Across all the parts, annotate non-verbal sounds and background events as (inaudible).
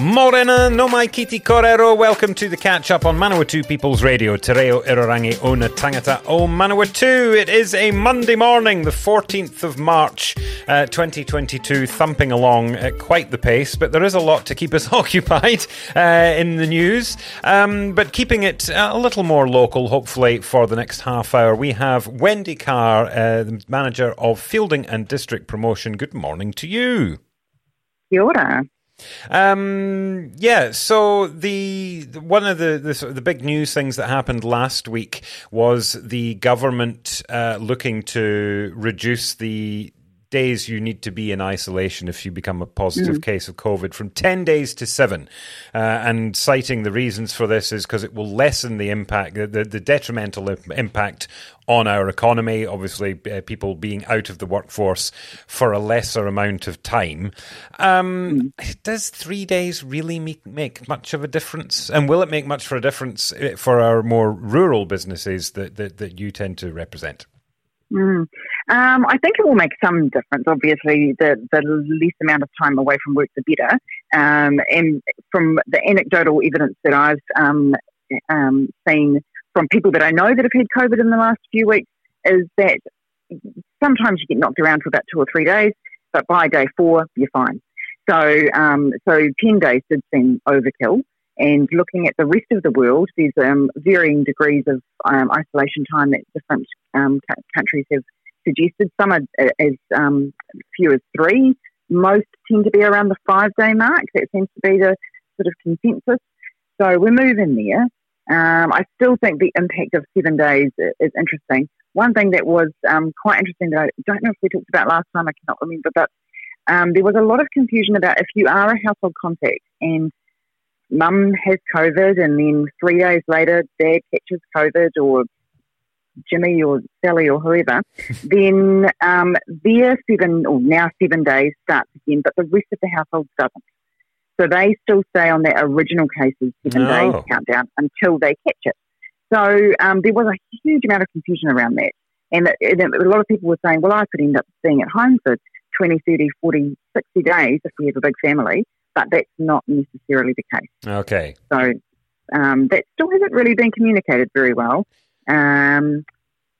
Morena no mai kiti korero. Welcome to the catch up on Manawatu People's Radio. Te reo irarangi o tangata o Manawatu. It is a Monday morning, the 14th of March, uh, 2022, thumping along at quite the pace, but there is a lot to keep us (laughs) occupied uh, in the news. Um, but keeping it a little more local, hopefully, for the next half hour, we have Wendy Carr, uh, the manager of Feilding and District Promotion. Good morning to you. Kia. Um, yeah. So the, one of the, the the big news things that happened last week was the government uh, looking to reduce the days you need to be in isolation if you become a positive mm. case of COVID from 10 days to seven. Uh, and citing the reasons for this is because it will lessen the impact, the, the, the detrimental impact on our economy. Obviously, uh, people being out of the workforce for a lesser amount of time. Um, mm. Does three days really make, make much of a difference? And will it make much for a difference uh, for our more rural businesses that, that, that you tend to represent? Mm. Um, I think it will make some difference. Obviously, the, the less amount of time away from work, the better. Um, and from the anecdotal evidence that I've um, um, seen from people that I know that have had COVID in the last few weeks, is that sometimes you get knocked around for about two or three days, but by day four, you're fine. So, um, so 10 days did seem overkill. And looking at the rest of the world, there's um, varying degrees of isolation time that different countries have suggested. Some are as um, few as three. Most tend to be around the five day mark. That seems to be the sort of consensus. So we're moving there. Um, I still think the impact of seven days is interesting. One thing that was um, quite interesting that I don't know if we talked about last time, I cannot remember, but there was a lot of confusion about if you are a household contact and mum has COVID and then three days later dad catches COVID or Jimmy or Sally or whoever, (laughs) then um, their seven or now seven days starts again, but the rest of the household doesn't. So they still stay on their original cases seven no. days countdown until they catch it. So um, there was a huge amount of confusion around that. And, and a lot of people were saying, well, I could end up staying at home for 20, 30, 40, 60 days if we have a big family but that's not necessarily the case. Okay. So um, that still hasn't really been communicated very well. Um,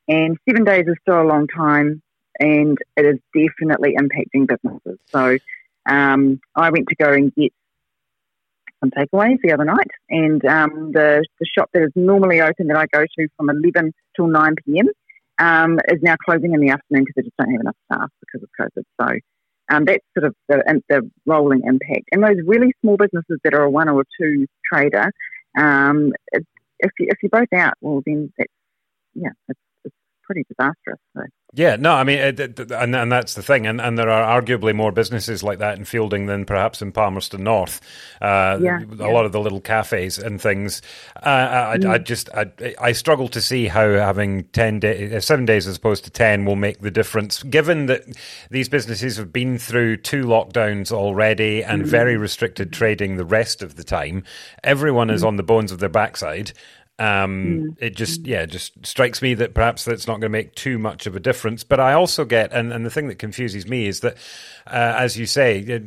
and seven days is still a long time, and it is definitely impacting businesses. So um, I went to go and get some takeaways the other night, and um, the, the shop that is normally open that I go to from 11 till 9 p.m. Um, is now closing in the afternoon because they just don't have enough staff because of COVID. So um, that's sort of the, the, rolling impact. And those really small businesses that are a one or two trader, um, if, you, if you're both out, well, then that's, yeah, it's, it's pretty disastrous. So. Yeah, no, I mean, and, and that's the thing, and, and there are arguably more businesses like that in Feilding than perhaps in Palmerston North. Uh, yeah, a yeah. lot of the little cafes and things. Uh, I, mm. I, just I, I, struggle to see how having ten days, uh, seven days as opposed to ten will make the difference, given that these businesses have been through two lockdowns already and mm. very restricted trading the rest of the time. Everyone mm. is on the bones of their backside. Um, mm. It just, yeah, just strikes me that perhaps that's not going to make too much of a difference. But I also get, and, and the thing that confuses me is that, uh, as you say,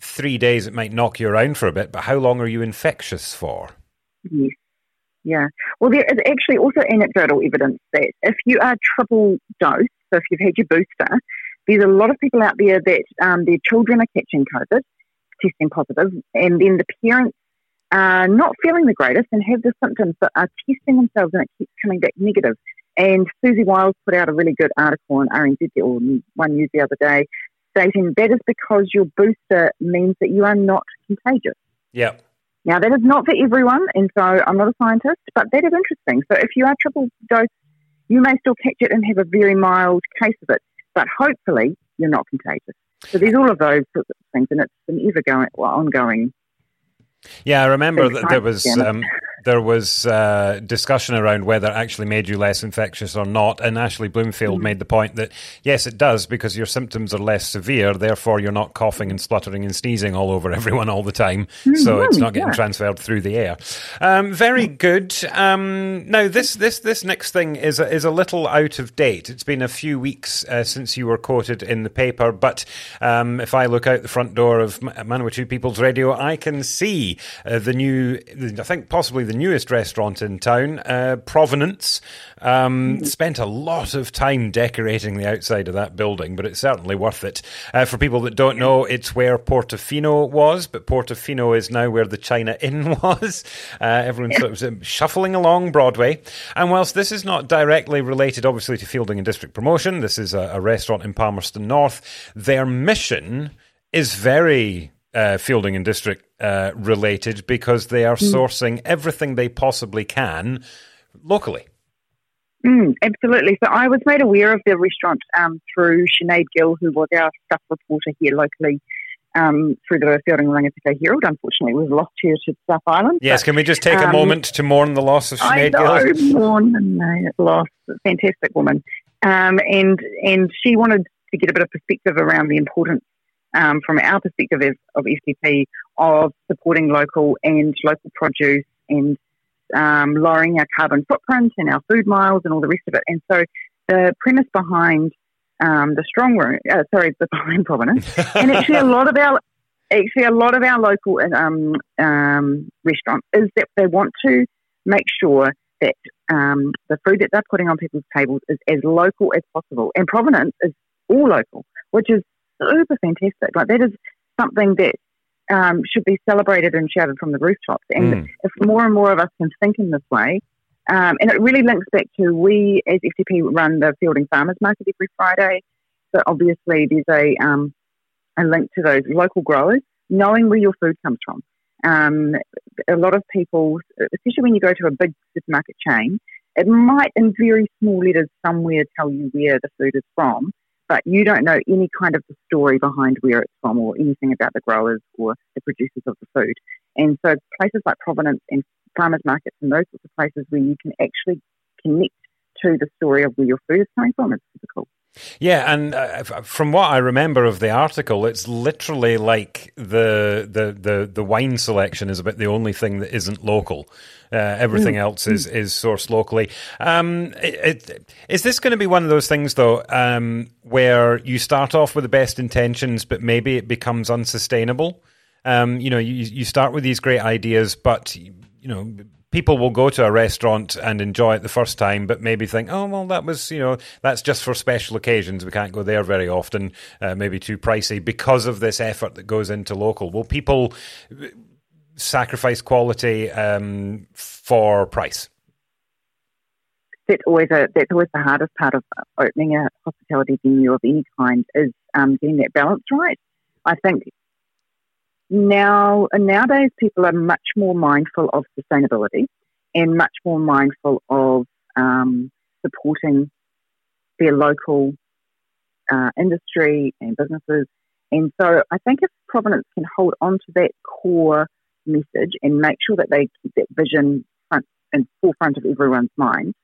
three days it might knock you around for a bit, but how long are you infectious for? Yes. Yeah. Well, there is actually also anecdotal evidence that if you are triple dose, so if you've had your booster, there's a lot of people out there that um, their children are catching COVID, testing positive, and then the parents are not feeling the greatest and have the symptoms but are testing themselves and it keeps coming back negative. And Siouxsie Wiles put out a really good article on RNZ or One News the other day stating that is because your booster means that you are not contagious. Yeah. Now, that is not for everyone, and so I'm not a scientist, but that is interesting. So if you are triple dose, you may still catch it and have a very mild case of it, but hopefully you're not contagious. So there's all of those sorts of things, and it's an ever going, well, ongoing Yeah, I remember that there was um, there was uh, discussion around whether it actually made you less infectious or not. And Ashley Bloomfield mm. made the point that yes, it does because your symptoms are less severe. Therefore, you're not coughing and spluttering and sneezing all over (laughs) everyone all the time. Mm-hmm. So it's not getting yeah. transferred through the air. Um, very good. Um, now this this this next thing is a, is a little out of date. It's been a few weeks uh, since you were quoted in the paper, but um, if I look out the front door of Manawatu People's Radio, I can see uh, the new. I think possibly the newest restaurant in town, uh, Provenance. Um, spent a lot of time decorating the outside of that building, but it's certainly worth it. Uh, for people that don't know, it's where Portofino was, but Portofino is now where the China Inn (laughs) was. Uh, everyone's sort of (laughs) shuffling along Broadway. And whilst this is not directly related, obviously, to Feilding and District Promotion, this is a, a restaurant in Palmerston North. Their mission is very uh, Feilding and District uh, related because they are mm. sourcing everything they possibly can locally. Mm, absolutely. So I was made aware of the restaurant um, through Sinead Gill, who was our staff reporter here locally um, through the Feilding Rangitikei Herald. Unfortunately, we've lost her to South Island. Yes, but, can we just take um, a moment to mourn the loss of Sinead Gill? I Gill? mourn the loss. Fantastic woman. Um, and, and she wanted to get a bit of perspective around the importance um, from our perspective of, of FDP of supporting local and local produce and um, lowering our carbon footprint and our food miles and all the rest of it. And so the premise behind um, the strong room, uh, sorry, the (laughs) behind provenance, and actually a (laughs) lot of our actually a lot of our local um, um, restaurants is that they want to make sure that um, the food that they're putting on people's tables is as local as possible. And provenance is all local, which is super fantastic. Like that is something that um, should be celebrated and shouted from the rooftops. And mm. if more and more of us can think in this way, um, and it really links back to we as FDP run the Feilding Farmers Market every Friday. So obviously there's a um, a link to those local growers, knowing where your food comes from. Um, a lot of people, especially when you go to a big supermarket chain, it might in very small letters somewhere tell you where the food is from, but you don't know any kind of the story behind where it's from or anything about the growers or the producers of the food. And so places like Provenance and farmers markets and those sorts of places where you can actually connect to the story of where your food is coming from is cool. Yeah, and uh, from what I remember of the article, it's literally like the, the the the wine selection is about the only thing that isn't local. Uh, everything mm. else is is sourced locally. Um, it, it, is this going to be one of those things though, um, where you start off with the best intentions, but maybe it becomes unsustainable? Um, you know, you you start with these great ideas, but you know people will go to a restaurant and enjoy it the first time, but maybe think, oh, well, that was, you know, that's just for special occasions. We can't go there very often, uh, maybe too pricey because of this effort that goes into local. Will people sacrifice quality um, for price? That's always a, that's always the hardest part of opening a hospitality venue of any kind is um, getting that balance right. I think now nowadays people are much more mindful of sustainability and much more mindful of um, supporting their local uh, industry and businesses. And so I think if Provenance can hold on to that core message and make sure that they keep that vision front and forefront of everyone's mind,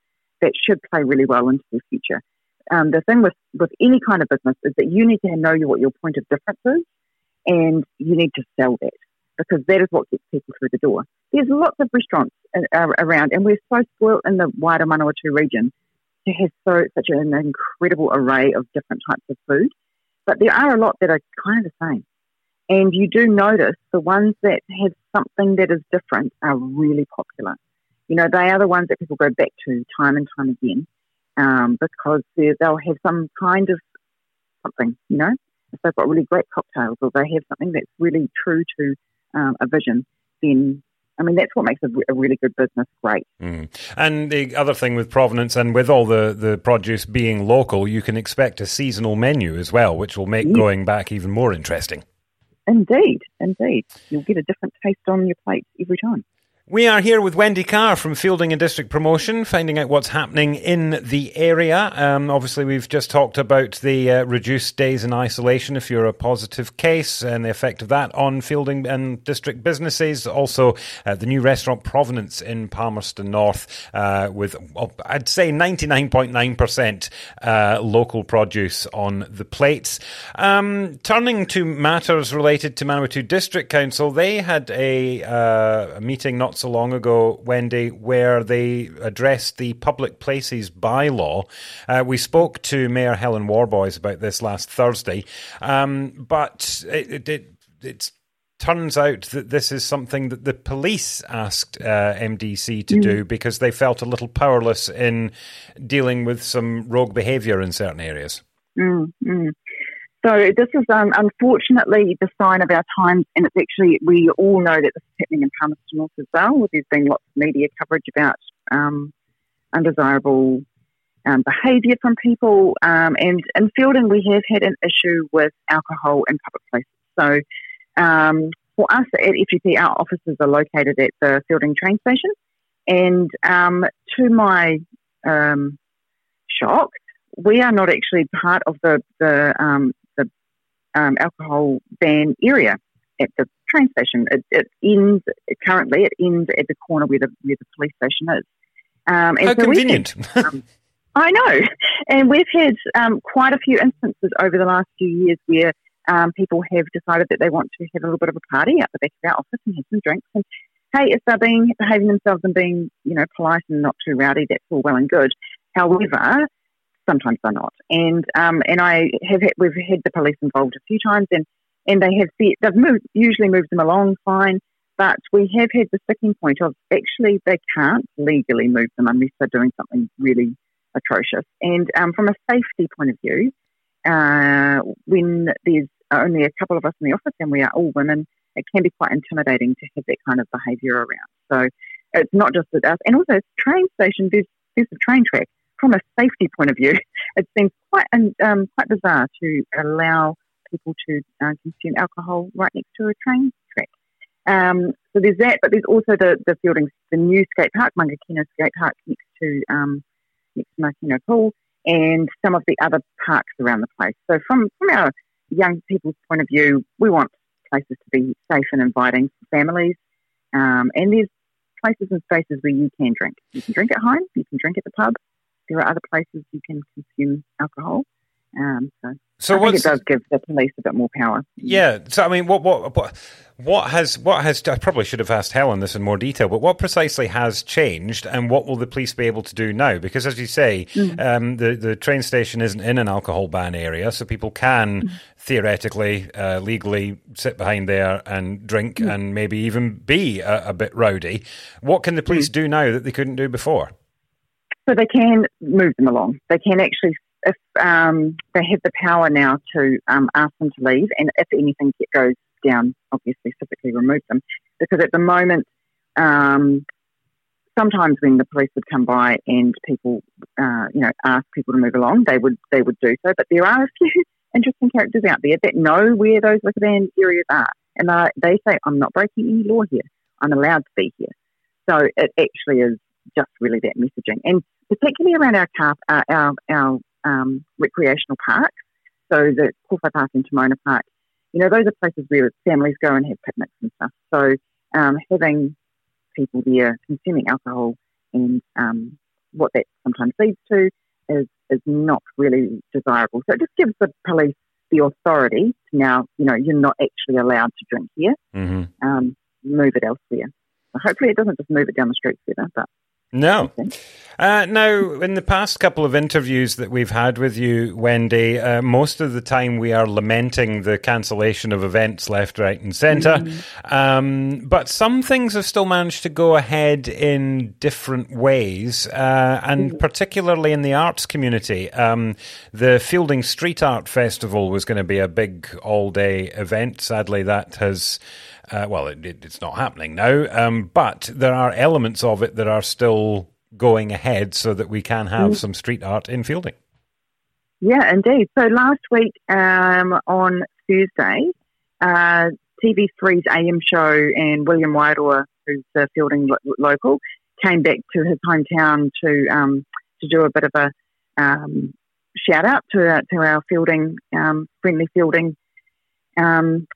that should play really well into the future. Um, the thing with, with any kind of business is that you need to know what your point of difference is and you need to sell that because that is what gets people through the door. There's lots of restaurants around, and we're so spoilt in the wider Manawatu region to have so such an incredible array of different types of food. But there are a lot that are kind of the same. And you do notice the ones that have something that is different are really popular. You know, they are the ones that people go back to time and time again um, because they'll have some kind of something, you know if they've got really great cocktails or they have something that's really true to um, a vision, then I mean, that's what makes a, a really good business great. Mm. And the other thing with Provenance and with all the, the produce being local, you can expect a seasonal menu as well, which will make yes. going back even more interesting. Indeed, indeed. You'll get a different taste on your plate every time. We are here with Wendy Carr from Feilding and District Promotion, finding out what's happening in the area. Um, obviously, we've just talked about the uh, reduced days in isolation if you're a positive case and the effect of that on Feilding and District businesses. Also, uh, the new restaurant Provenance in Palmerston North uh, with, well, I'd say, 99.9% uh, local produce on the plates. Um, turning to matters related to Manawatu District Council, they had a, uh, a meeting not so long ago, Wendy, where they addressed the public places bylaw. Uh, we spoke to Mayor Helen Warboys about this last Thursday, um, but it, it, it, turns out that this is something that the police asked uh, MDC to mm. do because they felt a little powerless in dealing with some rogue behaviour in certain areas. Mm, mm. So this is um, unfortunately the sign of our times, and it's actually we all know that this is happening in Palmerston North as well. There's been lots of media coverage about um, undesirable um, behaviour from people, um, and in Feilding we have had an issue with alcohol in public places. So um, for us at FDP, our offices are located at the Feilding train station, and um, to my shock, we are not actually part of the the um, um, alcohol ban area at the train station. It, it, ends currently. It ends at the corner where the where the police station is. Um, How so convenient. Had, um, (laughs) I know, and we've had um, quite a few instances over the last few years where um, people have decided that they want to have a little bit of a party out the back of our office and have some drinks. And hey, if they're being behaving themselves and being you know polite and not too rowdy, that's all well and good. However, sometimes they're not. And um, and I have had, we've had the police involved a few times, and and they have said they've moved, usually moved them along fine. But we have had the sticking point of actually they can't legally move them unless they're doing something really atrocious. And um, from a safety point of view, uh, when there's only a couple of us in the office and we are all women, it can be quite intimidating to have that kind of behaviour around. So it's not just with us, and also it's train station. There's there's a train track, from a safety point of view, (laughs) it seems quite um, quite bizarre to allow people to uh, consume alcohol right next to a train track. Um, so there's that, but there's also the the Feilding, the new skate park, Mangakino Skate Park, next to um, next to Makino Pool, and some of the other parks around the place. So from from our young people's point of view, we want places to be safe and inviting for families, um, and there's places and spaces where you can drink. You can drink at home, you can drink at the pub, there are other places you can consume alcohol. Um, so, so I think it does give the police a bit more power. Yeah. So I mean, what what what what has what has I probably should have asked Helen this in more detail, but what precisely has changed, and what will the police be able to do now? Because as you say, mm. um, the the train station isn't in an alcohol ban area, so people can mm. theoretically, uh, legally sit behind there and drink, mm. and maybe even be a, a, bit rowdy. What can the police mm. do now that they couldn't do before? So they can move them along. They can actually, if um, they have the power now to um, ask them to leave, and if anything goes down, obviously physically remove them. Because at the moment, um, sometimes when the police would come by and people, uh, you know, ask people to move along, they would they would do so. But there are a few (laughs) interesting characters out there that know where those liquor ban areas are, and uh, they say, "I'm not breaking any law here. I'm allowed to be here." So it actually is just really that messaging. And particularly around our car, uh, our, our um, recreational parks, so the Kowhai Park and Timona Park, you know, those are places where families go and have picnics and stuff. So um, having people there consuming alcohol and um, what that sometimes leads to is, is not really desirable. So it just gives the police the authority to now, you know, you're not actually allowed to drink here. Mm-hmm. Um, move it elsewhere. So hopefully it doesn't just move it down the street further, but no. Uh, now, in the past couple of interviews that we've had with you, Wendy, uh, most of the time we are lamenting the cancellation of events left, right, and center mm-hmm. um, but some things have still managed to go ahead in different ways, uh, and mm-hmm. particularly in the arts community. Um, the Feilding Street Art Festival was going to be a big all day event. Sadly, that has uh, well, it, it, it's not happening now, um, but there are elements of it that are still going ahead so that we can have mm. some street art in Feilding. Yeah, indeed. So last week um, on Thursday, uh, TV3's AM show and William Waiirua who's a Feilding lo- local, came back to his hometown to um, to do a bit of a um, shout out to, uh, to our Feilding um, friendly Feilding um,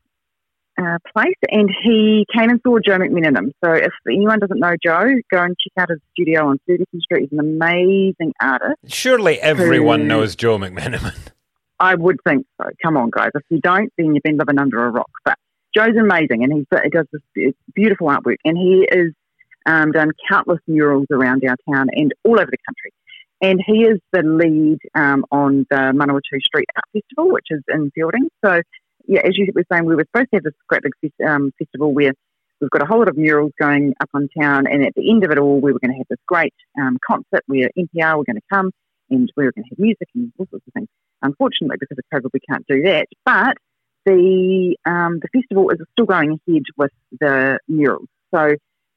uh, place, and he came and saw Joe McMenamin. So if anyone doesn't know Joe, go and check out his studio on Ferguson Street. He's an amazing artist. Surely everyone who, knows Joe McMenamin. (laughs) I would think so. Come on, guys. If you don't, then you've been living under a rock. But Joe's amazing, and he does this beautiful artwork, and he has um, done countless murals around our town and all over the country. And he is the lead um, on the Manawatu Street Art Festival, which is in Feilding. So yeah, as you were saying, we were supposed to have this great big um, festival where we've got a whole lot of murals going up on town, and at the end of it all, we were going to have this great um, concert where MPR were going to come and we were going to have music and all sorts of things. Unfortunately, because of COVID, we can't do that. But the um, the festival is still going ahead with the murals. So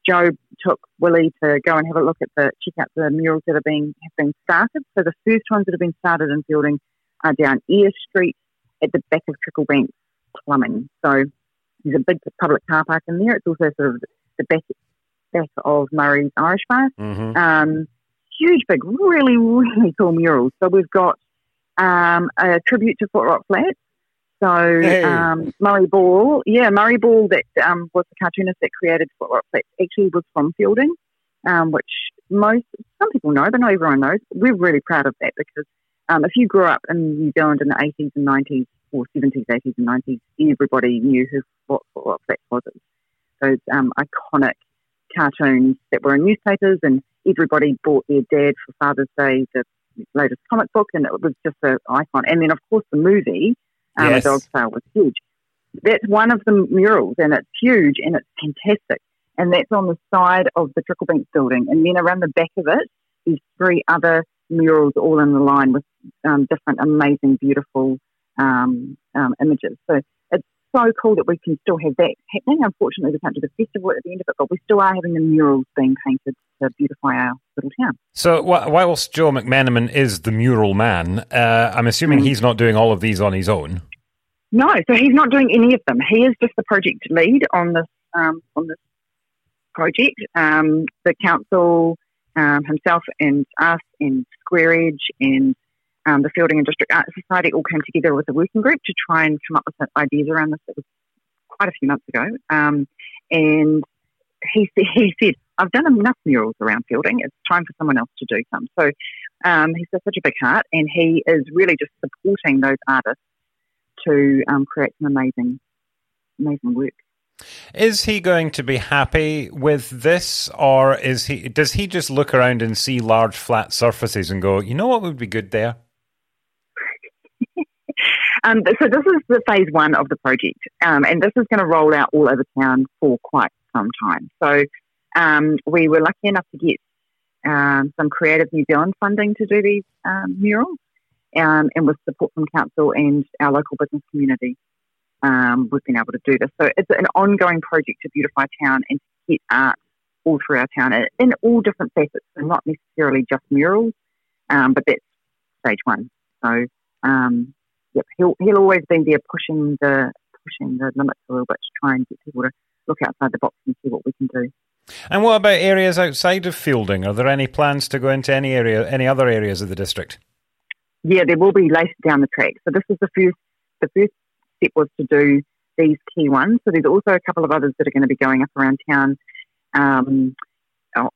Joe took Willie to go and have a look at the check out the murals that have been have been started. So the first ones that have been started in Feilding are down Eyre Street at the back of Tricklebank plumbing. So there's a big public car park in there. It's also sort of the back, back of Murray's Irish Bar. Mm-hmm. Um, huge, big, really, really (laughs) cool murals. So we've got um, a tribute to Footrot Flats. So hey. um, Murray Ball, yeah, Murray Ball, that um, was the cartoonist that created Footrot Flats, actually was from Feilding, um, which most some people know, but not everyone knows. We're really proud of that because um, if you grew up in New Zealand in the 80s and 90s, or 70s, 80s, and 90s, everybody knew who what, what Flex was. Those um, iconic cartoons that were in newspapers, and everybody bought their dad for Father's Day the latest comic book, and it was just an icon. And then, of course, the movie, um, yes. A Dog's Tale, was huge. That's one of the murals, and it's huge and it's fantastic. And that's on the side of the Tricklebank building. And then around the back of it, there's three other murals all in the line with um, different amazing, beautiful um, um, images. So it's so cool that we can still have that happening. Unfortunately, we can't do the festival at the end of it, but we still are having the murals being painted to beautify our little town. So whilst Joe McMenamin is the mural man, uh, I'm assuming mm. he's not doing all of these on his own. No, so he's not doing any of them. He is just the project lead on this um, on this project. Um, the council um, himself and us and Square Edge and um, the Feilding and District Art Society all came together with a working group to try and come up with ideas around this. It was quite a few months ago. Um, and he, he said, I've done enough murals around Feilding. It's time for someone else to do some. So um, he's got such a big heart and he is really just supporting those artists to um, create some amazing, amazing work. Is he going to be happy with this, or is he? Does he just look around and see large flat surfaces and go, "You know what would be good there"? Um, so this is the phase one of the project, um, and this is going to roll out all over town for quite some time. So um, we were lucky enough to get um, some Creative New Zealand funding to do these um, murals, um, and with support from council and our local business community, we've been able to do this. So it's an ongoing project to beautify town and to get art all through our town in all different facets, so not necessarily just murals, but that's stage one. So um, yep, he'll he'll always be there pushing the pushing the limits a little bit to try and get people to look outside the box and see what we can do. And what about areas outside of Feilding? Are there any plans to go into any area, any other areas of the district? Yeah, there will be later down the track. So this is the first. The first step was to do these key ones. So there's also a couple of others that are going to be going up around town. Um,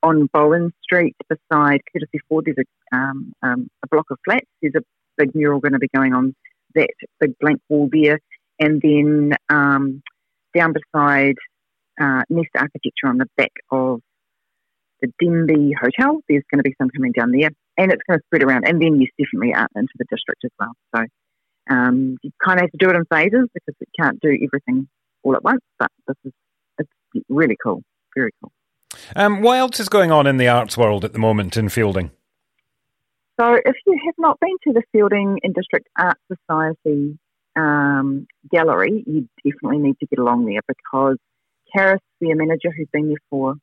on Bowen Street, beside Courtesy Ford, there's a, um, um, a block of flats. There's a big mural going to be going on that big blank wall there. And then um, down beside uh, Nest Architecture on the back of the Denby Hotel, there's going to be some coming down there. And it's going to spread around. And then, yes, definitely out into the district as well. So um, you kind of have to do it in phases because it can't do everything all at once. But this is it's really cool. Very cool. Um, what else is going on in the arts world at the moment in Feilding? So, if you have not been to the Feilding and District Art Society um, gallery, you definitely need to get along there because Karis, the manager who's been there for,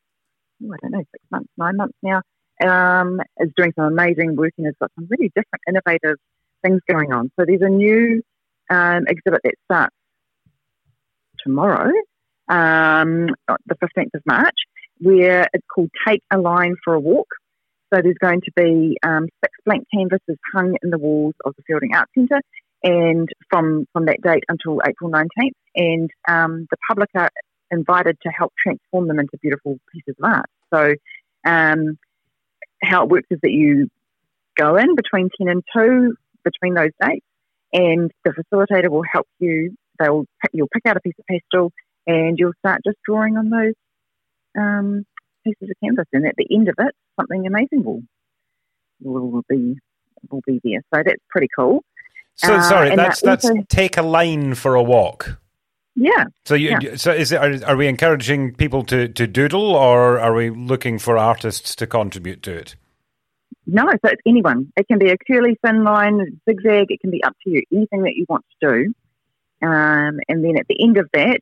oh, I don't know, six months, nine months now, um, is doing some amazing work and has got some really different, innovative things going on. So, there's a new um, exhibit that starts tomorrow, um, the 15th of March, where it's called Take a Line for a Walk. So there's going to be um, six blank canvases hung in the walls of the Feilding Arts Centre, and from from that date until April 19th, and um, the public are invited to help transform them into beautiful pieces of art. So um, how it works is that you go in between 10 and 2 between those dates, and the facilitator will help you. They'll you'll pick out a piece of pastel, and you'll start just drawing on those um, pieces of canvas. And at the end of it, something amazing will will be will be there. So that's pretty cool. So sorry, uh, that's that also, that's take a line for a walk. Yeah. So you yeah. so is it are, are we encouraging people to, to doodle or are we looking for artists to contribute to it? No, so it's anyone. It can be a curly thin line, zigzag. It can be up to you. Anything that you want to do. Um, and then at the end of that,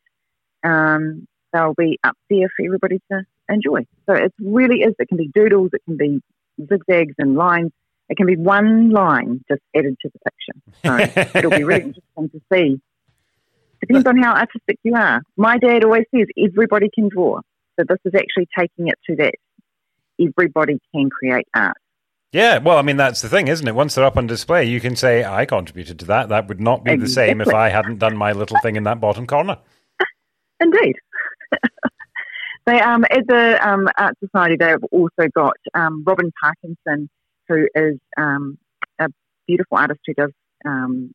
um, they'll be up there for everybody to enjoy. So it really is. It can be doodles. It can be zigzags and lines. It can be one line just added to the picture. So (laughs) it'll be really interesting to see Depends on how artistic you are. My dad always says everybody can draw. So this is actually taking it to that everybody can create art. Yeah, well, I mean, that's the thing, isn't it? Once they're up on display, you can say, I contributed to that. That would not be exactly. the same if I hadn't done my little thing in that bottom corner. (laughs) Indeed. (laughs) they, um, at the um, Art Society, they've also got um, Robin Parkinson, who is um, a beautiful artist who does um,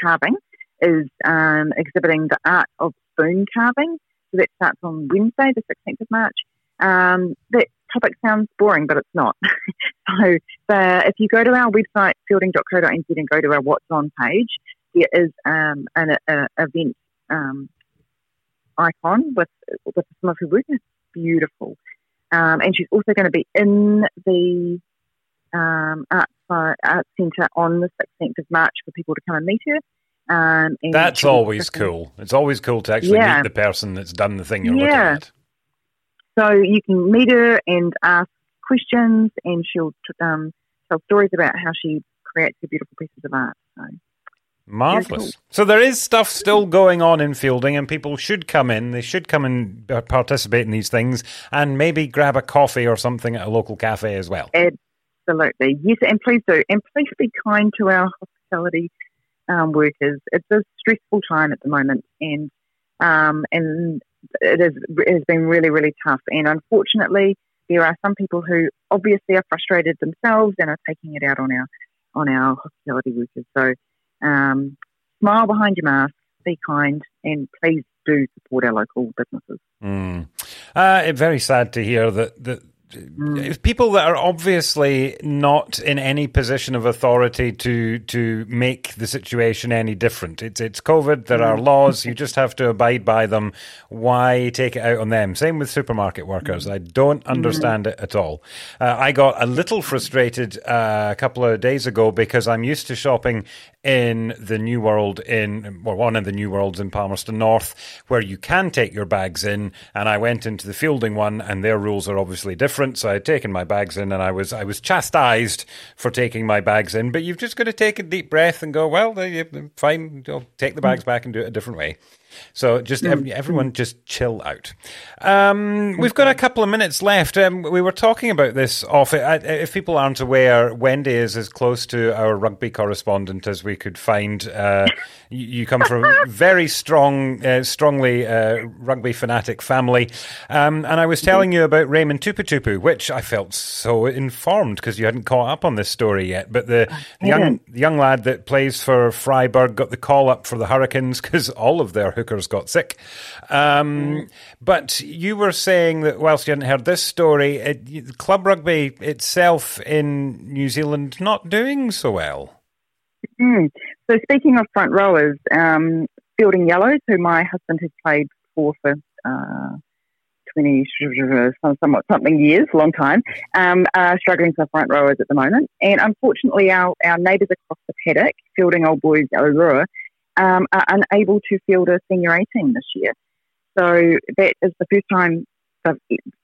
carving is um, exhibiting the art of spoon carving. So that starts on Wednesday, the 16th of March. Um, that topic sounds boring, but it's not. (laughs) so the, if you go to our website, feilding.co.nz, and go to our What's On page, there is um, an a, event um, icon with, with some of her work. It's beautiful. Um, and she's also going to be in the um, Arts, Arts Centre on the 16th of March for people to come and meet her. Um, that's always cool. It's always cool to actually yeah. meet the person that's done the thing you're yeah. looking at. So you can meet her and ask questions, and she'll um, tell stories about how she creates her beautiful pieces of art. So. Marvelous. So there is stuff still going on in Feilding, and people should come in. They should come and participate in these things, and maybe grab a coffee or something at a local cafe as well. Absolutely, yes, and please do, and please be kind to our hospitality um, workers. It's a stressful time at the moment, and um, and it, is, it has been really, really tough. And unfortunately, there are some people who obviously are frustrated themselves and are taking it out on our on our hospitality workers. So, um, smile behind your mask, be kind, and please do support our local businesses. Mm. Uh, very sad to hear that, that Mm. People that are obviously not in any position of authority to to make the situation any different. It's it's COVID. There are mm. laws. You just have to abide by them. Why take it out on them? Same with supermarket workers. I don't mm. understand it at all. Uh, I got a little frustrated uh, a couple of days ago because I'm used to shopping in the New World in well, one of the New Worlds in Palmerston North, where you can take your bags in. And I went into the Feilding one, and their rules are obviously different. So I had taken my bags in, and I was I was chastised for taking my bags in. But you've just got to take a deep breath and go, well, fine, I'll take the bags back and do it a different way. So just mm. everyone just chill out. Um, we've got a couple of minutes left. Um, we were talking about this off. If people aren't aware, Wendy is as close to our rugby correspondent as we could find. Uh, you, come from a (laughs) very strong, uh, strongly uh, rugby fanatic family, um, and I was telling you about Raymond Tuputupu, which I felt so informed because you hadn't caught up on this story yet. But the, the young the young lad that plays for Freyberg got the call up for the Hurricanes because all of their hookers got sick. Um, but you were saying that whilst you hadn't heard this story, it, club rugby itself in New Zealand not doing so well. Mm. So speaking of front rowers, um, Feilding Yellows, who my husband has played for for uh, 20, somewhat something years, long time, um, are struggling for front rowers at the moment. And unfortunately, our, our neighbours across the paddock, Feilding Old Boys Oroua, um, are unable to field a senior 18 this year. So that is the first time ever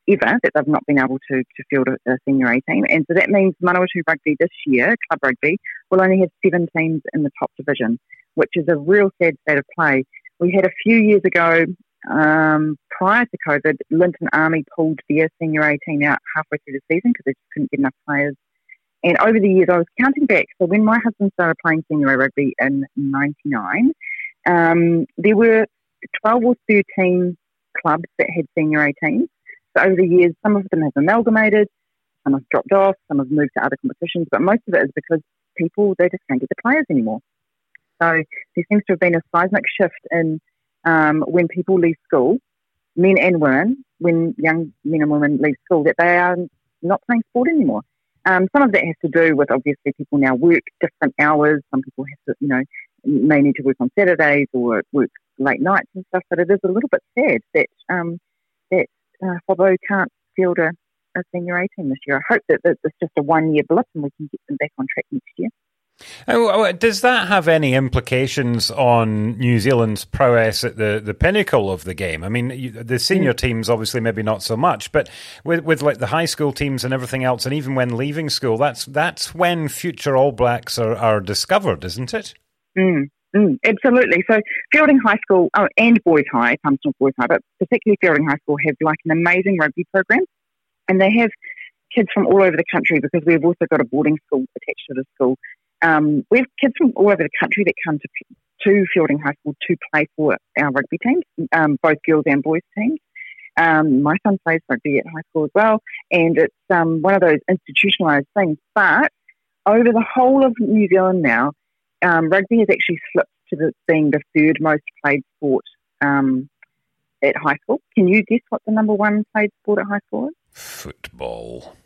that they've not been able to, to field a, a senior 18. And so that means Manawatu Rugby this year, club rugby, will only have seven teams in the top division, which is a real sad state of play. We had a few years ago, um, prior to COVID, Linton Army pulled their senior 18 out halfway through the season because they just couldn't get enough players. And over the years, I was counting back. So when my husband started playing senior rugby in '99, um, there were 12 or 13 clubs that had senior 18s. So over the years, some of them have amalgamated, some have dropped off, some have moved to other competitions, but most of it is because people, they just can't get the players anymore. So there seems to have been a seismic shift in um, when people leave school, men and women, when young men and women leave school, that they are not playing sport anymore. Um, some of that has to do with obviously people now work different hours. Some people have to, you know, may need to work on Saturdays or work late nights and stuff. But it is a little bit sad that um, that uh, Fobo can't field a, a senior 18 this year. I hope that, that it's just a one year blip and we can get them back on track next year. Oh, oh, does that have any implications on New Zealand's prowess at the, the pinnacle of the game? I mean, the senior mm. teams obviously maybe not so much, but with with like the high school teams and everything else, and even when leaving school, that's that's when future All Blacks are, are discovered, isn't it? Mm. Mm, absolutely. So Feilding High School oh, and Boys High, Palmerston Boys High, but particularly Feilding High School have like an amazing rugby program, and they have kids from all over the country because we've also got a boarding school attached to the school. Um, we have kids from all over the country that come to to Feilding High School to play for our rugby teams, um, both girls and boys teams. Um, my son plays rugby at high school as well, and it's um, one of those institutionalised things. But over the whole of New Zealand now, um, rugby has actually slipped to the, being the third most played sport um, at high school. Can you guess what the number one played sport at high school is? Football.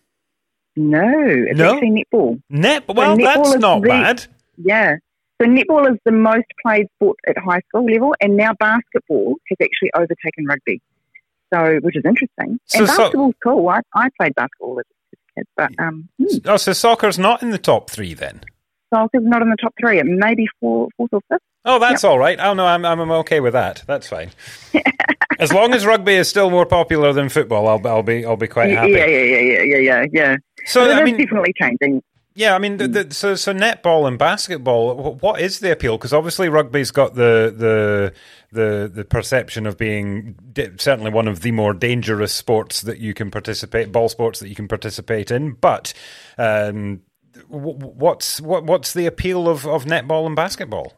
No, it's no? actually netball. Net? Well, so that's not the, bad. Yeah. So netball is the most played sport at high school level, and now basketball has actually overtaken rugby. So, which is interesting. So, and basketball's so, cool. I, I played basketball as a kid, but um. Hmm. Oh, so soccer's not in the top three then? Soccer's not in the top three. It may be four, fourth or fifth. Oh, that's yep. all right. Oh no, I'm I'm okay with that. That's fine. (laughs) as long as rugby is still more popular than football, I'll I'll be I'll be quite happy. Yeah, yeah, yeah, yeah, yeah, yeah, yeah. So I mean, definitely changing. Yeah, I mean, the, the, so so netball and basketball. What is the appeal? Because obviously rugby's got the the the the perception of being certainly one of the more dangerous sports that you can participate, ball sports that you can participate in. But um, what's what, what's the appeal of, of netball and basketball?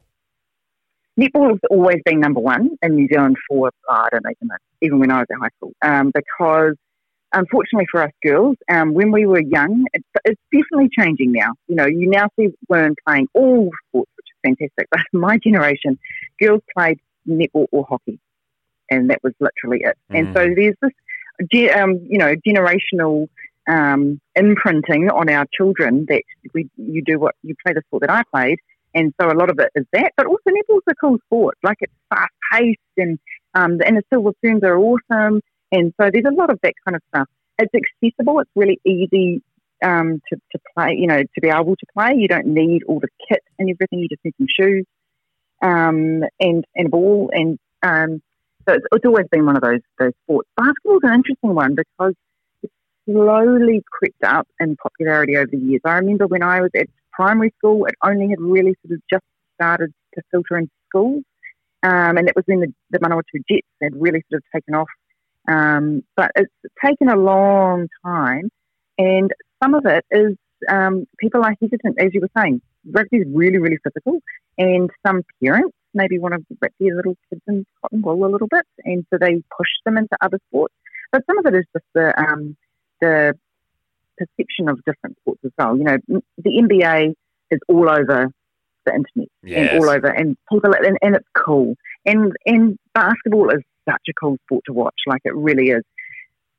Netball has always been number one in New Zealand for, I don't even know, even when I was at high school, um, because unfortunately for us girls, um, when we were young, it's, it's, definitely changing now. You know, you now see women playing all sports, which is fantastic. (laughs) But my generation, girls played netball or hockey, and that was literally it. Mm. And so mm. there's this, um, you know, generational um, imprinting on our children that we you do what you play the sport that I played, and so a lot of it is that. But also netball's a cool sport, like it's fast paced and um, and the Silver Ferns are awesome, and so there's a lot of that kind of stuff. It's accessible. It's really easy um, to, to play. You know, to be able to play. You don't need all the kit and everything. You just need some shoes um, and and a ball and um, so it's, it's always been one of those those sports. Basketball's an interesting one because it slowly crept up in popularity over the years. I remember when I was at primary school, it only had really sort of just started to filter into schools. Um, and it was when the, the Manawatu Jets had really sort of taken off. Um, but it's taken a long time, and some of it is um, people are hesitant, as you were saying. Rugby is really, really physical, and some parents maybe want to wrap their little kids in cotton wool a little bit, and so they push them into other sports. But some of it is just the um, the perception of different sports as well. You know, the NBA is all over the internet yes. and all over, and people, and, and it's cool. And and basketball is such a cool sport to watch. Like it really is.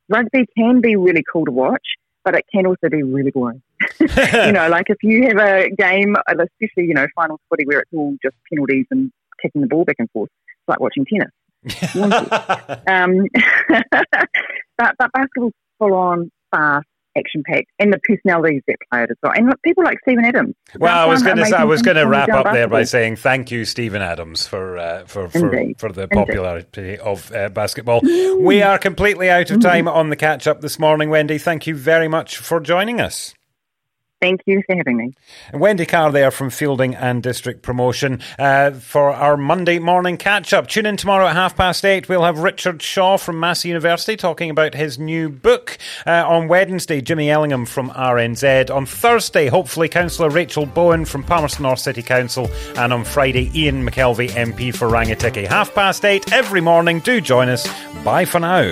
Rugby can be really cool to watch, but it can also be really boring. (laughs) you know, like if you have a game, especially you know finals footy where it's all just penalties and kicking the ball back and forth, it's like watching tennis. (laughs) um, (laughs) but, but basketball's full on, fast, action packed, and the personalities that play it as well. And people like Steven Adams. Well, I was going to I was going to wrap up there by saying thank you, Steven Adams, for uh, for for, for, the popularity Indeed. of uh, basketball. we are completely out of time mm-hmm. on the catch up this morning, Wendy. Thank you very much for joining us. Thank you for having me. Wendy Carr there from Feilding and District Promotion uh, for our Monday morning catch up. Tune in tomorrow at half past eight. We'll have Richard Shaw from Massey University talking about his new book. Uh, on Wednesday, Jimmy Ellingham from RNZ. On Thursday, hopefully, Councillor Rachel Bowen from Palmerston North City Council. And on Friday, Ian McKelvie MP for Rangitikei. Half past eight every morning. Do join us. Bye for now.